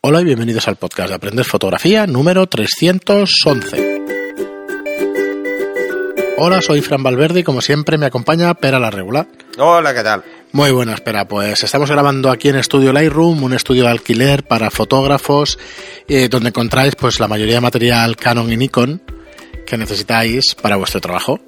Hola y bienvenidos al podcast de Aprender Fotografía número 311. Hola, soy Fran Valverde y como siempre me acompaña Pera la Regular. Hola, ¿qué tal? Muy buena, espera, pues estamos grabando aquí en Estudio Lightroom, un estudio de alquiler para fotógrafos, eh, donde encontráis pues la mayoría de material Canon y Nikon que necesitáis para vuestro trabajo.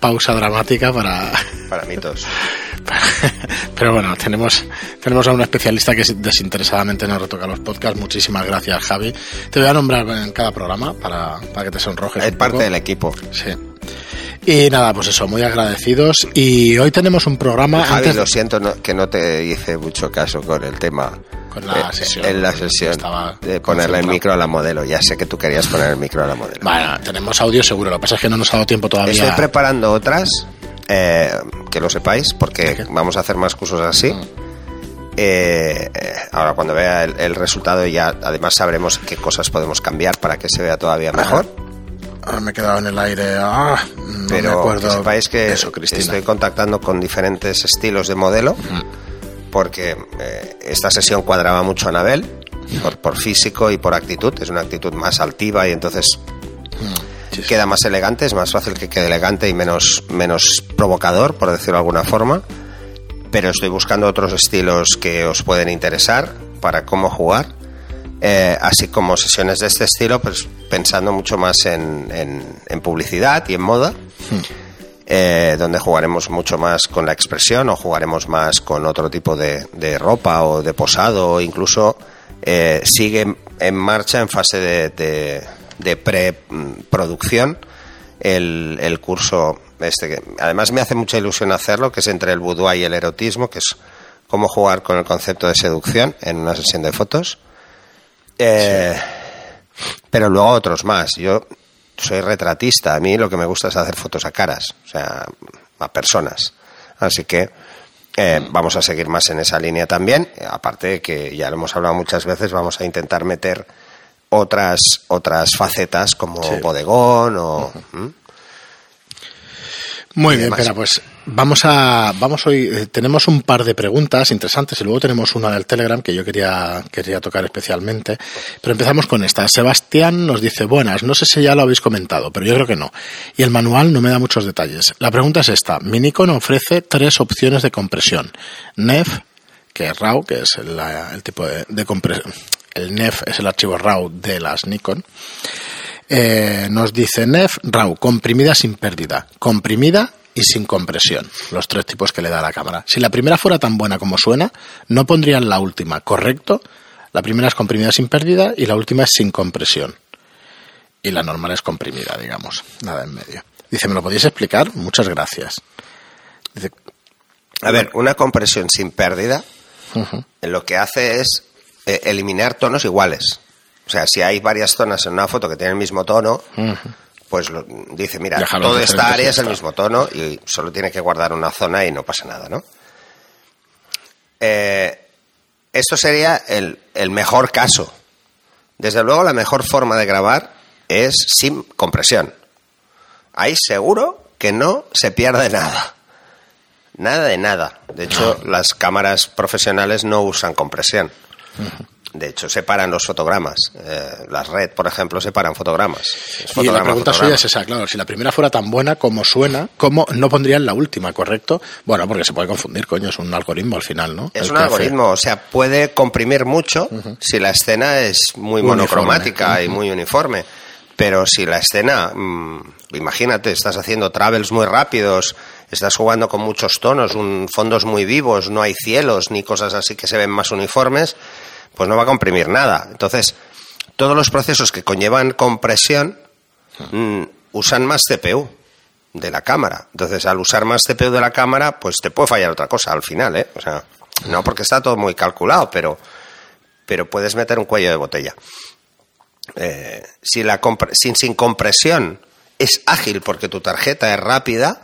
Pausa dramática para... Para mitos. Pero bueno, tenemos, tenemos a un especialista que desinteresadamente nos retoca los podcasts. Muchísimas gracias, Javi. Te voy a nombrar en cada programa para, para que te sonrojes. Es parte del equipo. Sí. Y nada, pues eso, muy agradecidos. Y hoy tenemos un programa. Javi, antes... lo siento que no te hice mucho caso con el tema. Con la eh, sesión. En la sesión. De ponerle el micro a la modelo. Ya sé que tú querías poner el micro a la modelo. Bueno, tenemos audio seguro. Lo que pasa es que no nos ha dado tiempo todavía. Estoy preparando otras eh, que lo sepáis, porque vamos a hacer más cursos así. Mm. Eh, ahora cuando vea el, resultado ya además sabremos qué cosas podemos cambiar para que se vea todavía mejor. Ahora me he quedado en el aire. Ah, no Pero me acuerdo que sepáis que estoy contactando con diferentes estilos de modelo, mm. porque eh, esta sesión cuadraba mucho a Anabel, por, por, físico y por actitud. Es una actitud más altiva y entonces mm queda más elegante, es más fácil que quede elegante y menos, menos provocador, por decirlo de alguna forma. Pero estoy buscando otros estilos que os pueden interesar para cómo jugar. Eh, así como sesiones de este estilo, pues pensando mucho más en, en, publicidad y en moda, hmm. eh, donde jugaremos mucho más con la expresión o jugaremos más con otro tipo de, de ropa o de posado o incluso eh, sigue en marcha en fase de de preproducción el, el curso este que además me hace mucha ilusión hacerlo que es entre el boudoir y el erotismo que es cómo jugar con el concepto de seducción en una sesión de fotos. Eh, pero luego otros más. Yo soy retratista. A mí lo que me gusta es hacer fotos a caras o sea a personas. Así que eh, vamos a seguir más en esa línea también. Aparte de que ya lo hemos hablado muchas veces vamos a intentar meter otras, otras facetas como bodegón o... Muy bien, espera, pues vamos a vamos hoy eh, tenemos un par de preguntas interesantes y luego tenemos una del Telegram que yo quería quería tocar especialmente, pero empezamos con esta. Sebastián nos dice, "Buenas, no sé si ya lo habéis comentado, pero yo creo que no. Y el manual no me da muchos detalles. La pregunta es esta: Mi Nikon ofrece tres opciones de compresión. NEF, que es RAW, que es el, tipo de, de compresión el NEF es el archivo RAW de las Nikon, eh, nos dice NEF RAW, comprimida sin pérdida, comprimida y sin compresión, los tres tipos que le da la cámara. Si la primera fuera tan buena como suena, no pondrían la última, ¿correcto? La primera es comprimida sin pérdida y la última es sin compresión. Y la normal es comprimida, digamos, nada en medio. Dice, ¿me lo podéis explicar? Muchas gracias. a ver, una compresión sin pérdida lo que hace es eh, eliminar tonos iguales. O sea, si hay varias zonas en una foto que tienen el mismo tono, pues dice, mira, toda esta área es el mismo tono y solo tiene que guardar una zona y no pasa nada, ¿no? Eh, esto sería el, el mejor caso. Desde luego, la mejor forma de grabar es sin compresión. Ahí seguro que no se pierde nada. Nada de nada. De hecho, las cámaras profesionales no usan compresión. De hecho, separan los fotogramas. Eh, las red, por ejemplo, separan fotogramas. y la pregunta suya es esa, claro. Si la primera fuera tan buena como suena, ¿cómo no pondrían la última, correcto? Bueno, porque se puede confundir, coño, es un algoritmo al final, ¿no? Es un algoritmo, o sea, puede comprimir mucho si la escena es muy monocromática y muy uniforme. Pero si la escena, mm, imagínate, estás haciendo travels muy rápidos, estás jugando con muchos tonos, un, fondos muy vivos, no hay cielos ni cosas así que se ven más uniformes, pues no va a comprimir nada. Entonces, todos los procesos que conllevan compresión mm, usan más CPU de la cámara. Entonces, al usar más CPU de la cámara, pues te puede fallar otra cosa al final, ¿eh? O sea, no porque está todo muy calculado, pero, pero puedes meter un cuello de botella. Eh, si la sin, sin compresión es ágil porque tu tarjeta es rápida,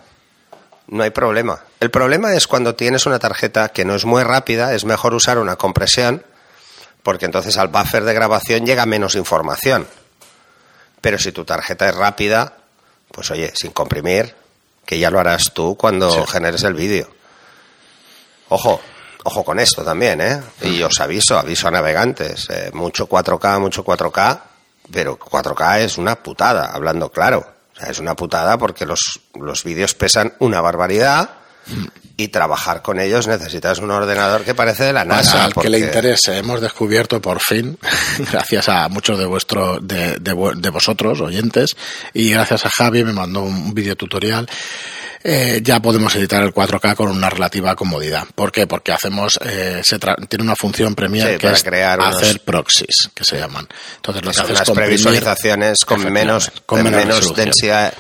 no hay problema. El problema es cuando tienes una tarjeta que no es muy rápida, es mejor usar una compresión, porque entonces al buffer de grabación llega menos información. Pero si tu tarjeta es rápida, pues oye, sin comprimir, que ya lo harás tú cuando generes el vídeo. Ojo, ojo con esto también, ¿eh? Y os aviso, aviso a navegantes, eh, mucho 4K, mucho 4K, pero 4K es una putada, hablando claro. O sea, es una putada porque los, los vídeos pesan una barbaridad y trabajar con ellos necesitas un ordenador que parece de la NASA. al que le interese, hemos descubierto por fin, gracias a muchos de vuestros, de, de, vosotros, oyentes, y gracias a Javi me mandó un video tutorial. Eh, ya podemos editar el 4K con una relativa comodidad. ¿Por qué? Porque hacemos, eh, se tiene una función Premiere que es crear hacer proxies, que se llaman. Entonces lo que, haces es previsualizaciones con menos, con menos densidad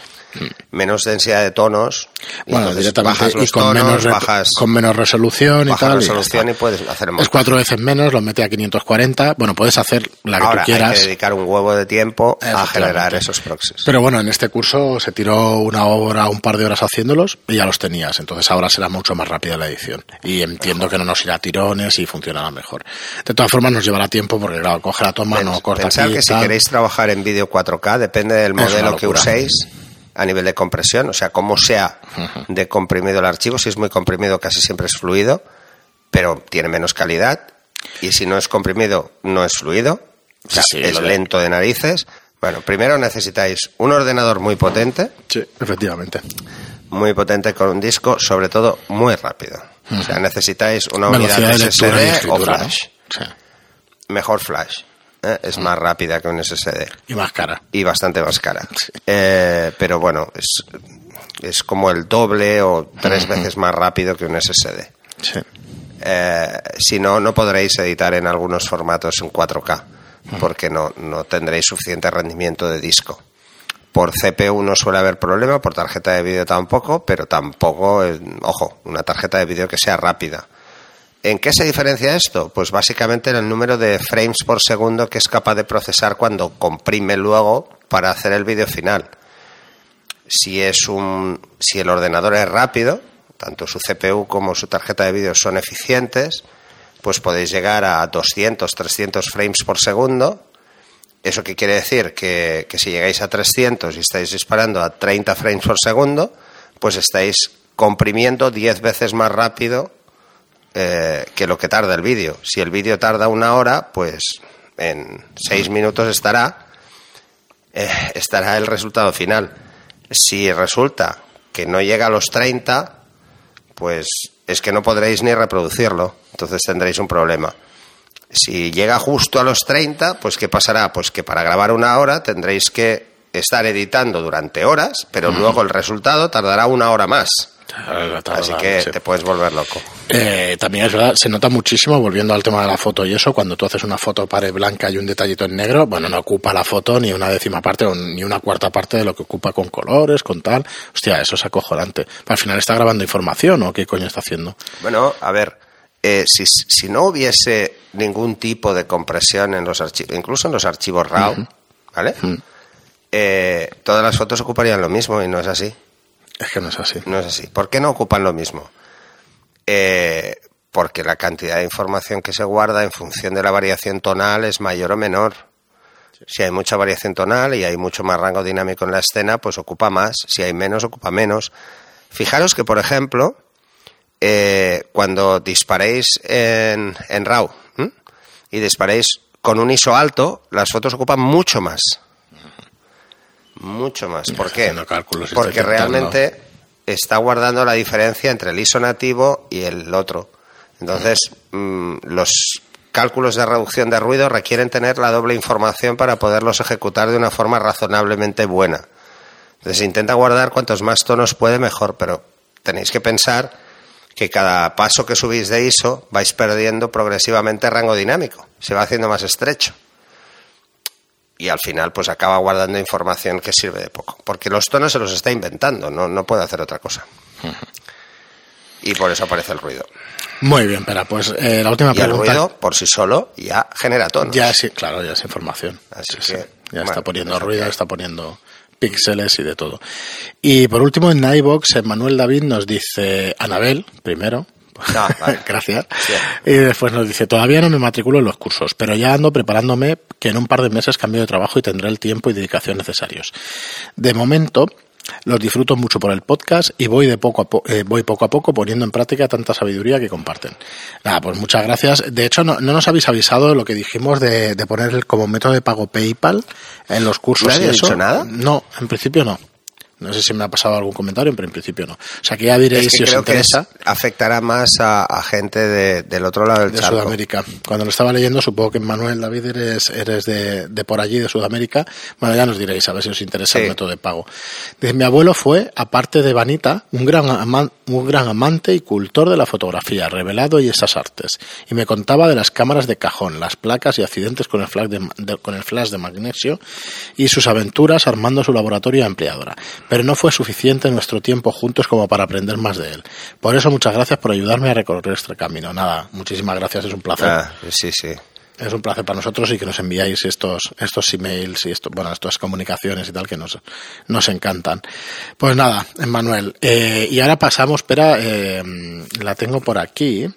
menos densidad de tonos. Bueno, directamente y con, menos con menos resolución y tal. resolución y, puedes hacer más. Es cuatro veces menos, lo mete a 540. Bueno, puedes hacer la que tú quieras. Hay que dedicar un huevo de tiempo a generar esos proxies. Pero bueno, en este curso se tiró una hora, un par de horas haciéndolos y ya los tenías. Entonces ahora será mucho más rápida la edición. Y entiendo que no nos irá a tirones y funcionará mejor. De todas formas, nos llevará tiempo porque, claro, coge la toma, no corta Pensar que si queréis trabajar en vídeo 4K, depende del modelo que uséis a nivel de compresión, o sea, cómo sea de comprimido el archivo, si es muy comprimido casi siempre es fluido, pero tiene menos calidad, y si no es comprimido no es fluido, o sea, es lento de narices. Bueno, primero necesitáis un ordenador muy potente. Sí, efectivamente. Muy potente con un disco, sobre todo muy rápido. O sea, necesitáis una unidad de SSD o flash. Mejor flash. ¿Eh? es más rápida que un SSD. Y más cara. Y bastante más cara. Eh, pero bueno, es, es como el doble o tres veces más rápido que un SSD. Sí. Eh, si no, no podréis editar en algunos formatos en 4K, porque no, no tendréis suficiente rendimiento de disco. Por CPU no suele haber problema, por tarjeta de vídeo tampoco, pero tampoco, ojo, una tarjeta de vídeo que sea rápida ¿En qué se diferencia esto? Pues básicamente en el número de frames por segundo que es capaz de procesar cuando comprime luego para hacer el vídeo final. Si es un si el ordenador es rápido, tanto su CPU como su tarjeta de vídeo son eficientes, pues podéis llegar a 200, 300 frames por segundo. ¿Eso qué quiere decir? Que, que si llegáis a 300 y estáis disparando a 30 frames por segundo, pues estáis comprimiendo 10 veces más rápido eh, que lo que tarda el vídeo. Si el vídeo tarda una hora, pues en seis minutos estará, eh, estará el resultado final. Si resulta que no llega a los 30, pues es que no podréis ni reproducirlo, entonces tendréis un problema. Si llega justo a los 30, pues ¿qué pasará? Pues que para grabar una hora tendréis que estar editando durante horas, pero luego el resultado tardará una hora más. Así que te puedes volver loco. Eh, también es verdad, se nota muchísimo, volviendo al tema de la foto y eso, cuando tú haces una foto pared blanca y un detallito en negro, bueno, no ocupa la foto ni una décima parte o ni una cuarta parte de lo que ocupa con colores, con tal. Hostia, eso es acojonante. Al final está grabando información o qué coño está haciendo. Bueno, a ver, eh, si, si, no hubiese ningún tipo de compresión en los archivos, incluso en los archivos RAW, ¿vale? Eh, todas las fotos ocuparían lo mismo y no es así. Es que no es así. No es así. ¿Por qué no ocupan lo mismo? Eh, porque la cantidad de información que se guarda en función de la variación tonal es mayor o menor. Si hay mucha variación tonal y hay mucho más rango dinámico en la escena, pues ocupa más. Si hay menos, ocupa menos. Fijaros que, por ejemplo, eh, cuando disparéis en, en RAW y disparéis con un ISO alto, las fotos ocupan mucho más mucho más. ¿Por qué? Porque realmente está guardando la diferencia entre el ISO nativo y el otro. Entonces, mm, los cálculos de reducción de ruido requieren tener la doble información para poderlos ejecutar de una forma razonablemente buena. Entonces, intenta guardar cuantos más tonos puede mejor, pero tenéis que pensar que cada paso que subís de ISO vais perdiendo progresivamente rango dinámico, se va haciendo más estrecho y al final pues acaba guardando información que sirve de poco. Porque los tonos se los está inventando, no, no puede hacer otra cosa. Y por eso aparece el ruido. Muy bien, pero pues eh, la última pregunta. El ruido por sí solo ya genera tonos. Ya sí, claro, ya es información. Así que, Ya está poniendo ruido, está poniendo píxeles y de todo. Y por último, en iBox, Manuel David nos dice, Anabel, primero, Ah, Gracias. Y después nos dice, todavía no me matriculo en los cursos, pero ya ando preparándome que en un par de meses cambio de trabajo y tendré el tiempo y dedicación necesarios. De momento, Los disfruto mucho por el podcast y voy de poco a eh, voy poco a poco poniendo en práctica tanta sabiduría que comparten. Nada, pues muchas gracias. De hecho, no, no nos habéis avisado lo que dijimos de, de poner como método de pago PayPal en los cursos. ¿No y eso. dicho nada? No, en principio no. No sé si me ha pasado algún comentario, pero en principio no. O sea que ya diréis Es que si os creo interesa. es- afectará más a, a gente de- del otro lado del de charco. Sudamérica. Cuando lo estaba leyendo, supongo que Manuel David eres, eres de, de por allí, de Sudamérica. Bueno, ya nos diréis a ver si os interesa Sí. el método de pago. Dice, mi abuelo fue, aparte de Vanita, un gran, ama- un gran amante y cultor de la fotografía, revelado y esas artes. Y me contaba de las cámaras de cajón, las placas y accidentes con el flash de, de- con el flash de magnesio y sus aventuras armando su laboratorio de empleadora. Pero no fue suficiente nuestro tiempo juntos como para aprender más de él. Por eso muchas gracias por ayudarme a recorrer este camino. Nada, muchísimas gracias, es un placer. Ah, sí, sí. Es un placer para nosotros y que nos enviáis estos, estos emails y esto, bueno, estas comunicaciones y tal que nos, nos encantan. Pues nada, Manuel. Eh, y ahora pasamos, espera, eh, la tengo por aquí.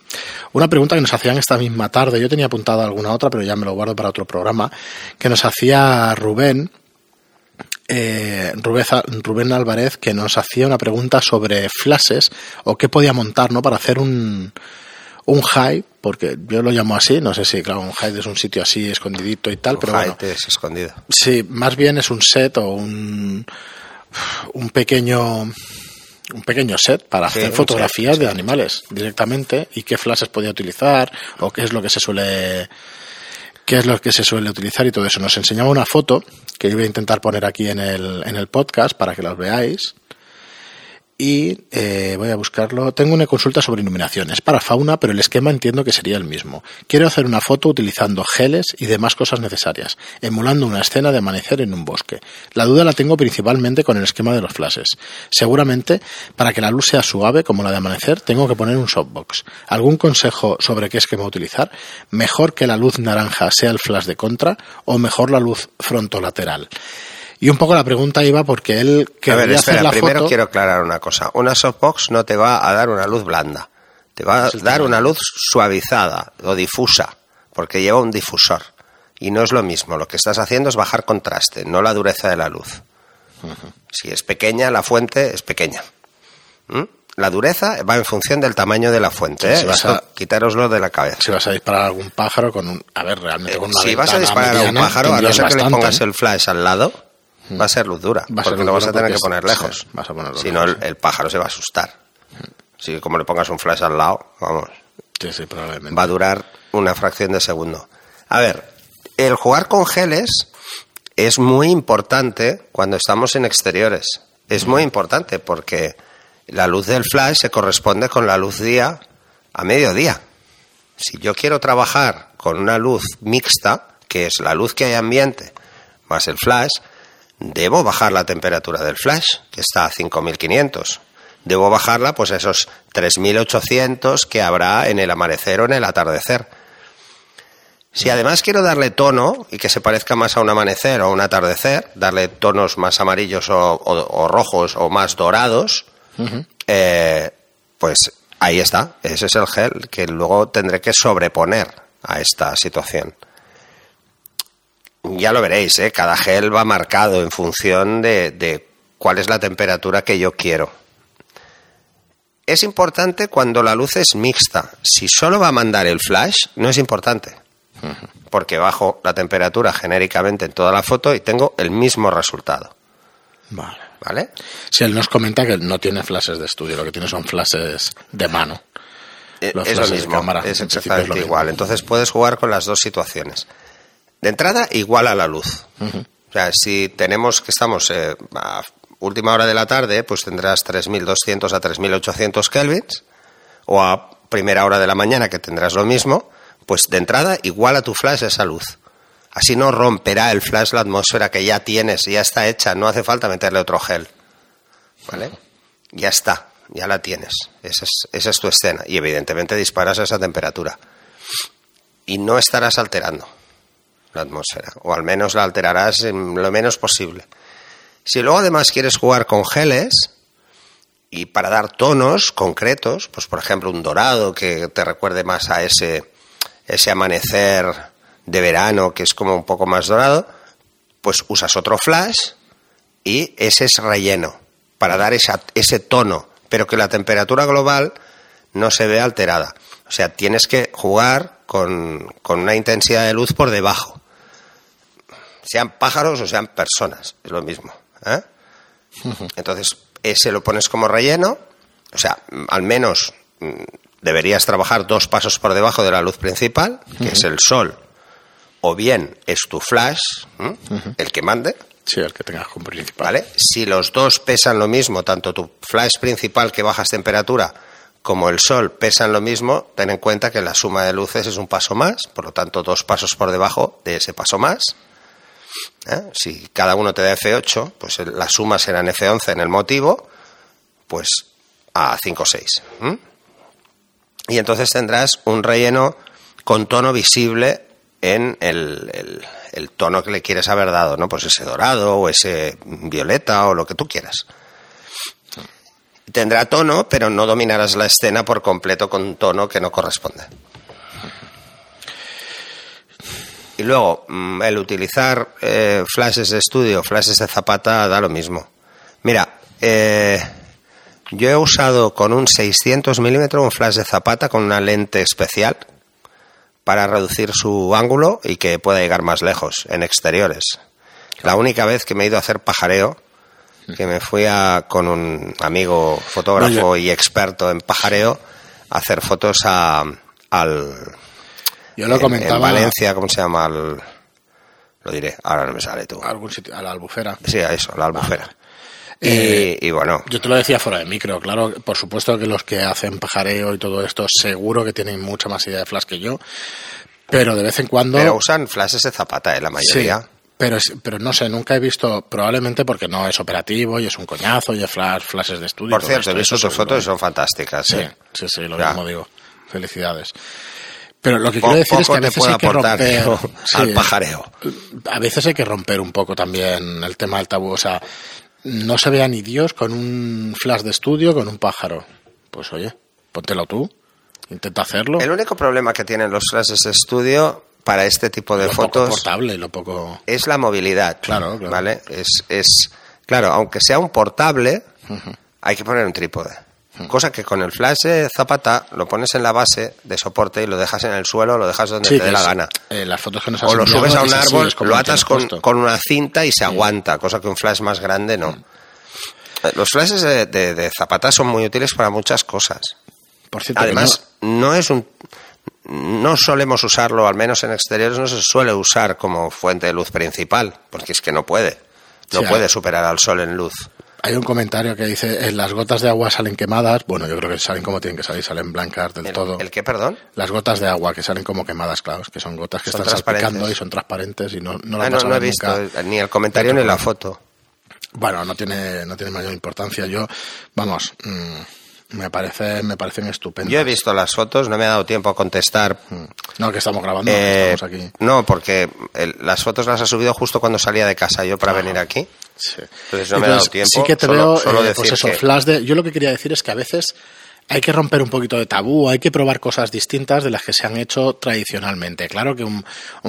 Una pregunta que nos hacían esta misma tarde. Yo tenía apuntado alguna otra, pero ya me lo guardo para otro programa. Que nos hacía Rubén. Eh, Rubén, Álvarez que nos hacía una pregunta sobre flashes o qué podía montar ¿no? para hacer un, un high, porque yo lo llamo así, no sé si, claro, un high es un sitio así escondidito y tal, pero bueno, es escondido. sí, más bien es un set o un, un pequeño un pequeño set para Sí, hacer fotografías set, de animales directamente y qué flashes podía utilizar o qué es lo que se suele qué es lo que se suele utilizar y todo eso. Nos enseñaba una foto que voy a intentar poner aquí en el, en el podcast para que las veáis. Y eh, voy a buscarlo. Tengo una consulta sobre iluminación. Es para fauna, pero el esquema entiendo que sería el mismo. Quiero hacer una foto utilizando geles y demás cosas necesarias, emulando una escena de amanecer en un bosque. La duda la tengo principalmente con el esquema de los flashes. Seguramente, para que la luz sea suave como la de amanecer, tengo que poner un softbox. ¿Algún consejo sobre qué esquema utilizar? ¿Mejor que la luz naranja sea el flash de contra o mejor la luz frontolateral? Y un poco la pregunta iba porque él A quería ver, hacer espera, la primero foto. quiero aclarar una cosa. Una softbox no te va a dar una luz blanda. Te va a dar una luz suavizada o difusa, porque lleva un difusor. Y no es lo mismo. Lo que estás haciendo es bajar contraste, no la dureza de la luz. Si es pequeña, la fuente es pequeña. ¿Mm? La dureza va en función del tamaño de la fuente. ¿eh? si vas Esto, a- quitároslo de la cabeza. si vas a disparar a algún pájaro con un... A ver, realmente con una si vas a disparar a un pájaro, a no ser que le pongas ¿eh? el flash al lado, va a ser luz dura. Va porque lo vas a tener que poner lejos. vas a ponerlo si no, el, pájaro se va a asustar. Si como le pongas un flash al lado, vamos, Sí, sí, probablemente. va a durar una fracción de segundo. A ver, el jugar con geles es muy importante cuando estamos en exteriores. Es muy importante porque la luz del flash se corresponde con la luz día a mediodía. Si yo quiero trabajar con una luz mixta, que es la luz que hay ambiente más el flash, debo bajar la temperatura del flash, que está a 5500. Debo bajarla pues a esos 3800 que habrá en el amanecer o en el atardecer. Si además quiero darle tono y que se parezca más a un amanecer o un atardecer, darle tonos más amarillos o, o- o rojos o más dorados, eh, pues ahí está. Ese es el gel que luego tendré que sobreponer a esta situación. Ya lo veréis, ¿eh? cada gel va marcado en función de, de cuál es la temperatura que yo quiero. Es importante cuando la luz es mixta. Si solo va a mandar el flash, no es importante. Porque bajo la temperatura genéricamente en toda la foto y tengo el mismo resultado. Vale. ¿Vale? Si él nos comenta que no tiene flashes de estudio, lo que tiene son flashes de mano. Eh, Los es lo de mismo, cámara, es exactamente lo mismo. igual. Entonces puedes jugar con las dos situaciones. De entrada, igual a la luz. O sea, si tenemos que estamos eh, a última hora de la tarde, pues tendrás 3.200 a 3.800 kelvins, o a primera hora de la mañana, que tendrás lo mismo, pues de entrada, igual a tu flash esa luz. Así no romperá el flash la atmósfera que ya tienes, ya está hecha, no hace falta meterle otro gel. ¿Vale? Ya está, ya la tienes. Esa es, esa es tu escena. Y evidentemente disparas a esa temperatura. Y no estarás alterando la atmósfera, o al menos la alterarás en lo menos posible. Si luego además quieres jugar con geles y para dar tonos concretos, pues por ejemplo un dorado que te recuerde más a ese, ese amanecer de verano que es como un poco más dorado, pues usas otro flash y ese es relleno. para dar ese tono, pero que la temperatura global no se vea alterada. O sea, tienes que jugar con, una intensidad de luz por debajo. Sean pájaros o sean personas, es lo mismo. ¿eh? Entonces, ese lo pones como relleno, o sea, al menos mm, deberías trabajar dos pasos por debajo de la luz principal, que es el sol, o bien es tu flash, el que mande. Sí, el que tengas como principal. ¿Vale? Si los dos pesan lo mismo, tanto tu flash principal que bajas temperatura como el sol pesan lo mismo, ten en cuenta que la suma de luces es un paso más, por lo tanto dos pasos por debajo de ese paso más. ¿Eh? Si cada uno te da F8, pues la suma será F11 en el motivo, pues a 5 o 6. Y entonces tendrás un relleno con tono visible en el, el, tono que le quieres haber dado, ¿no? Pues ese dorado o ese violeta o lo que tú quieras. Tendrá tono, pero no dominarás la escena por completo con tono que no corresponde. Y luego, mm, el utilizar eh, flashes de estudio, flashes de zapata, da lo mismo. Mira, eh, yo he usado con un 600 milímetros un flash de zapata con una lente especial para reducir su ángulo y que pueda llegar más lejos en exteriores. La única vez que me he ido a hacer pajareo que me fui a, con un amigo fotógrafo y experto en pajareo a hacer fotos a, al... Yo lo comentaba... En Valencia, ¿cómo se llama? lo diré, ahora no me sale tú. ¿Algún sitio? A la albufera. Sí, a eso, a la albufera. Eh, y, bueno. Yo te lo decía fuera de micro, claro, por supuesto que los que hacen pajareo y todo esto seguro que tienen mucha más idea de flash que yo, pero de vez en cuando... Pero usan flashes de zapata, ¿eh? la mayoría. Pero, pero no sé, nunca he visto, probablemente porque no es operativo y es un coñazo y es flash, flashes de estudio. Por cierto, he visto sus fotos y son fantásticas. Sí, ¿eh? sí, sí, lo mismo digo. Felicidades. Pero lo que quiero decir es que a veces hay que romper al pajareo. A veces hay que romper un poco también el tema del tabú. O sea, no se vea ni Dios con un flash de estudio con un pájaro. Pues oye, póntelo tú. Intenta hacerlo. El único problema que tienen los flashes de estudio para este tipo de fotos portable, lo poco... es la movilidad. Claro, ¿Vale? Es, es, claro, aunque sea un portable, hay que poner un trípode. Cosa que con el flash de Zapata lo pones en la base de soporte y lo dejas en el suelo, lo dejas donde te dé la gana. Eh, las fotos que nos o lo subes a un árbol, lo atas con, con, una cinta y se aguanta, cosa que un flash más grande no. Eh, los flashes de, de, Zapata son muy útiles para muchas cosas. Por cierto, Además, no es un no solemos usarlo, al menos en exteriores, no se suele usar como fuente de luz principal, porque es que no puede. No puede superar al sol en luz. Hay un comentario que dice, en las gotas de agua salen quemadas. Bueno, yo creo que salen como tienen que salir, salen blancas del todo. ¿El qué, perdón? Las gotas de agua que salen como quemadas, claro, que son gotas que están salpicando y son transparentes y no, no ah, no, he visto ni el comentario ni la foto. Bueno, no tiene, no tiene mayor importancia. Yo, vamos, mm, me parece, me parecen estupendas. Yo he visto las fotos, no me ha dado tiempo a contestar. Mm. No, que estamos grabando, eh, estamos aquí. No, porque las fotos las ha subido justo cuando salía de casa yo para venir aquí. Sí. Entonces no me ha dado tiempo. Sí que te veo, eh, pues eso, flash de... Yo lo que quería decir es que a veces hay que romper un poquito de tabú, hay que probar cosas distintas de las que se han hecho tradicionalmente. Claro que un,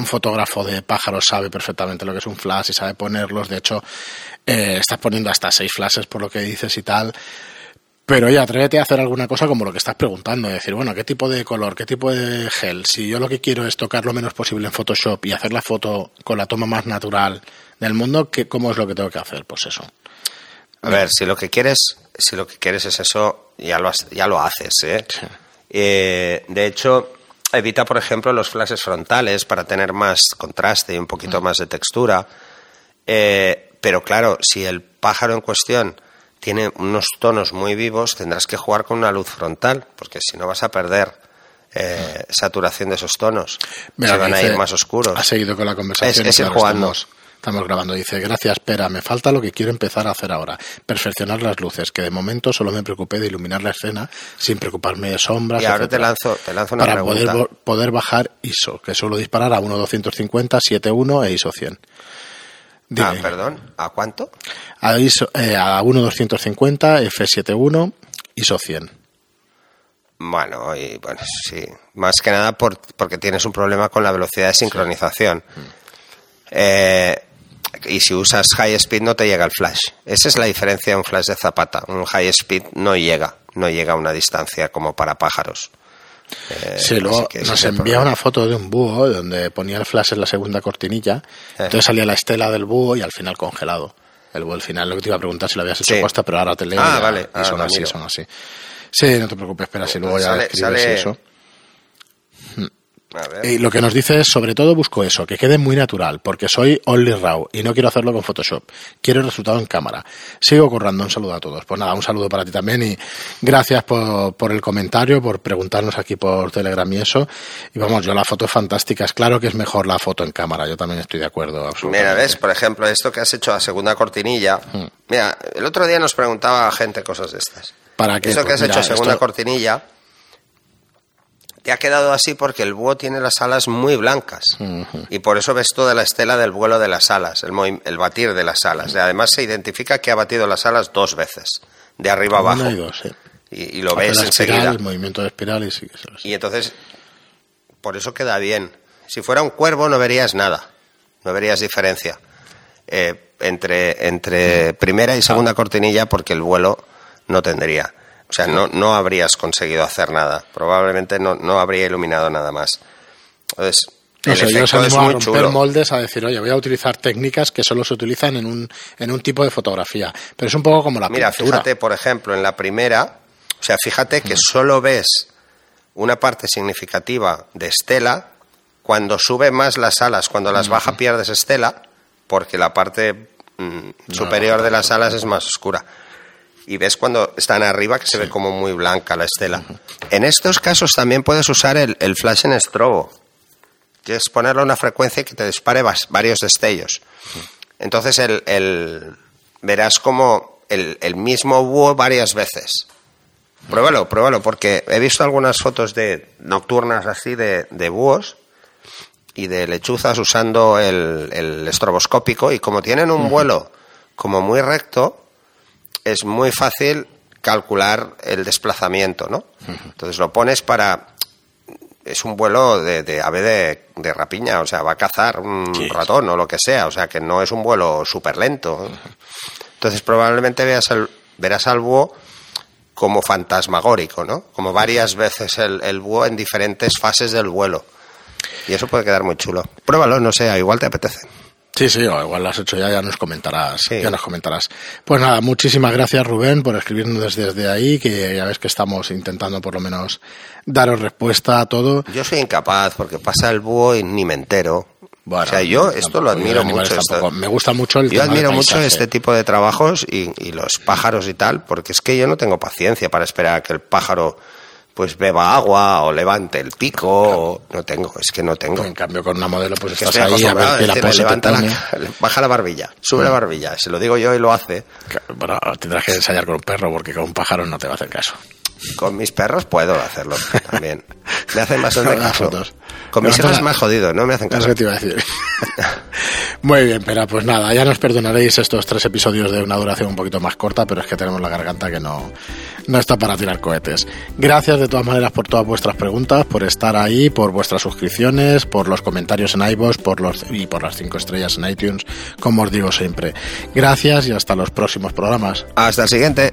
fotógrafo de pájaros sabe perfectamente lo que es un flash y sabe ponerlos. De hecho, eh, estás poniendo hasta seis flashes por lo que dices y tal. Pero ya, atrévete a hacer alguna cosa como lo que estás preguntando, decir, bueno, ¿qué tipo de color, qué tipo de gel? Si yo lo que quiero es tocar lo menos posible en Photoshop y hacer la foto con la toma más natural del mundo, ¿qué, ¿cómo es lo que tengo que hacer? Pues eso. A ver, si lo que quieres, si lo que quieres es eso, ya lo, ya lo haces, ¿eh? ¿eh? De hecho, evita, por ejemplo, los flashes frontales para tener más contraste y un poquito mm. más de textura. Eh, pero claro, si el pájaro en cuestión tiene unos tonos muy vivos, tendrás que jugar con una luz frontal, porque si no vas a perder eh, saturación de esos tonos. se van a ir más oscuros. Ha seguido con la conversación. Es, jugando. Estamos, grabando. Dice, gracias, espera, me falta lo que quiero empezar a hacer ahora. Perfeccionar las luces, que de momento solo me preocupé de iluminar la escena sin preocuparme de sombras. Y ahora te lanzo, te lanzo una para Poder, poder bajar ISO, que suelo disparar a 1.250, 7.1 e ISO 100. Ah, perdón, ¿a cuánto? A, ISO, eh, a 1.250, F71, ISO 100. Bueno, y bueno, sí. Más que nada por, porque tienes un problema con la velocidad de sincronización. Eh, y si usas high speed no te llega el flash. Esa es la diferencia de un flash de zapata. Un high speed no llega, no llega a una distancia como para pájaros. Eh, sí, luego nos envía una foto de un búho donde ponía el flash en la segunda cortinilla, eh. entonces salía la estela del búho y al final congelado. El búho al final, lo que te iba a preguntar si lo habías hecho sí. pero ahora te leo. Ah, vale. Y son así, son así. Sí, no te preocupes, espera, si luego ya escribes eso. Y lo que nos dice es, sobre todo busco eso, que quede muy natural, porque soy only raw y no quiero hacerlo con Photoshop. Quiero el resultado en cámara. Sigo currando, un saludo a todos. Pues nada, un saludo para ti también y gracias por, por el comentario, por preguntarnos aquí por Telegram y eso. Y vamos, yo la foto es fantástica. Es claro que es mejor la foto en cámara, yo también estoy de acuerdo. Mira, ves, por ejemplo, esto que has hecho a segunda cortinilla. Hmm. Mira, el otro día nos preguntaba gente cosas de estas. ¿Para qué? Eso que pues has hecho a segunda cortinilla te ha quedado así porque el búho tiene las alas muy blancas y por eso ves toda la estela del vuelo de las alas, el, el batir de las alas. Además se identifica que ha batido las alas dos veces, de arriba abajo. y, y, lo ves enseguida. el movimiento de espiral y sí Y entonces, por eso queda bien. Si fuera un cuervo no verías nada, no verías diferencia eh, entre, entre primera y segunda cortinilla porque el vuelo no tendría. O sea, no, no habrías conseguido hacer nada. Probablemente no, no habría iluminado nada más. Entonces, el efecto es muy a romper moldes a decir, oye, voy a utilizar técnicas que solo se utilizan en un, en un tipo de fotografía. Pero es un poco como la Mira, fíjate, por ejemplo, en la primera, o sea, fíjate que solo ves una parte significativa de estela. Cuando sube más las alas, cuando las baja pierdes estela, porque la parte mm, superior de las alas es más oscura y ves cuando están arriba que se ve como muy blanca la estela. En estos casos también puedes usar el, flash en estrobo, que es ponerle una frecuencia que te dispare varios destellos. Entonces el, verás como el, mismo búho varias veces. Pruébalo, pruébalo, porque he visto algunas fotos de nocturnas así de, búhos y de lechuzas usando el, el estroboscópico y como tienen un vuelo como muy recto, es muy fácil calcular el desplazamiento, ¿no? Entonces lo pones para... Es un vuelo de, ave de, rapiña, o sea, va a cazar un ratón o lo que sea, o sea, que no es un vuelo súper lento. Entonces probablemente veas verás al búho como fantasmagórico, ¿no? Como varias veces el, el búho en diferentes fases del vuelo. Y eso puede quedar muy chulo. Pruébalo, no sé, igual te apetece. Sí, sí, igual lo has hecho ya, ya nos comentarás, ya nos comentarás. Pues nada, muchísimas gracias Rubén por escribirnos desde, ahí, que ya ves que estamos intentando por lo menos daros respuesta a todo. Yo soy incapaz porque pasa el búho y ni me entero. o sea, yo esto lo admiro mucho. Me gusta mucho el Yo admiro mucho este tipo de trabajos y, y los pájaros y tal, porque es que yo no tengo paciencia para esperar a que el pájaro pues beba agua o levante el pico o no tengo, es que no tengo. En cambio con una modelo pues estás ahí a ver que la levanta baja la barbilla, sube la mm. barbilla, se lo digo yo y lo hace. Bueno, tendrás que ensayar con un perro porque con un pájaro no te va a hacer caso. Con mis perros puedo hacerlo también. Me hacen más caso. Con mis hijos es más jodido, no me hacen caso. te iba a decir. Muy bien, pero pues nada, ya nos perdonaréis estos tres episodios de una duración un poquito más corta, pero es que tenemos la garganta que no, no está para tirar cohetes. Gracias de todas maneras por todas vuestras preguntas, por estar ahí, por vuestras suscripciones, por los comentarios en iVoox por los, y por las cinco estrellas en iTunes, como os digo siempre. Gracias y hasta los próximos programas. Hasta el siguiente.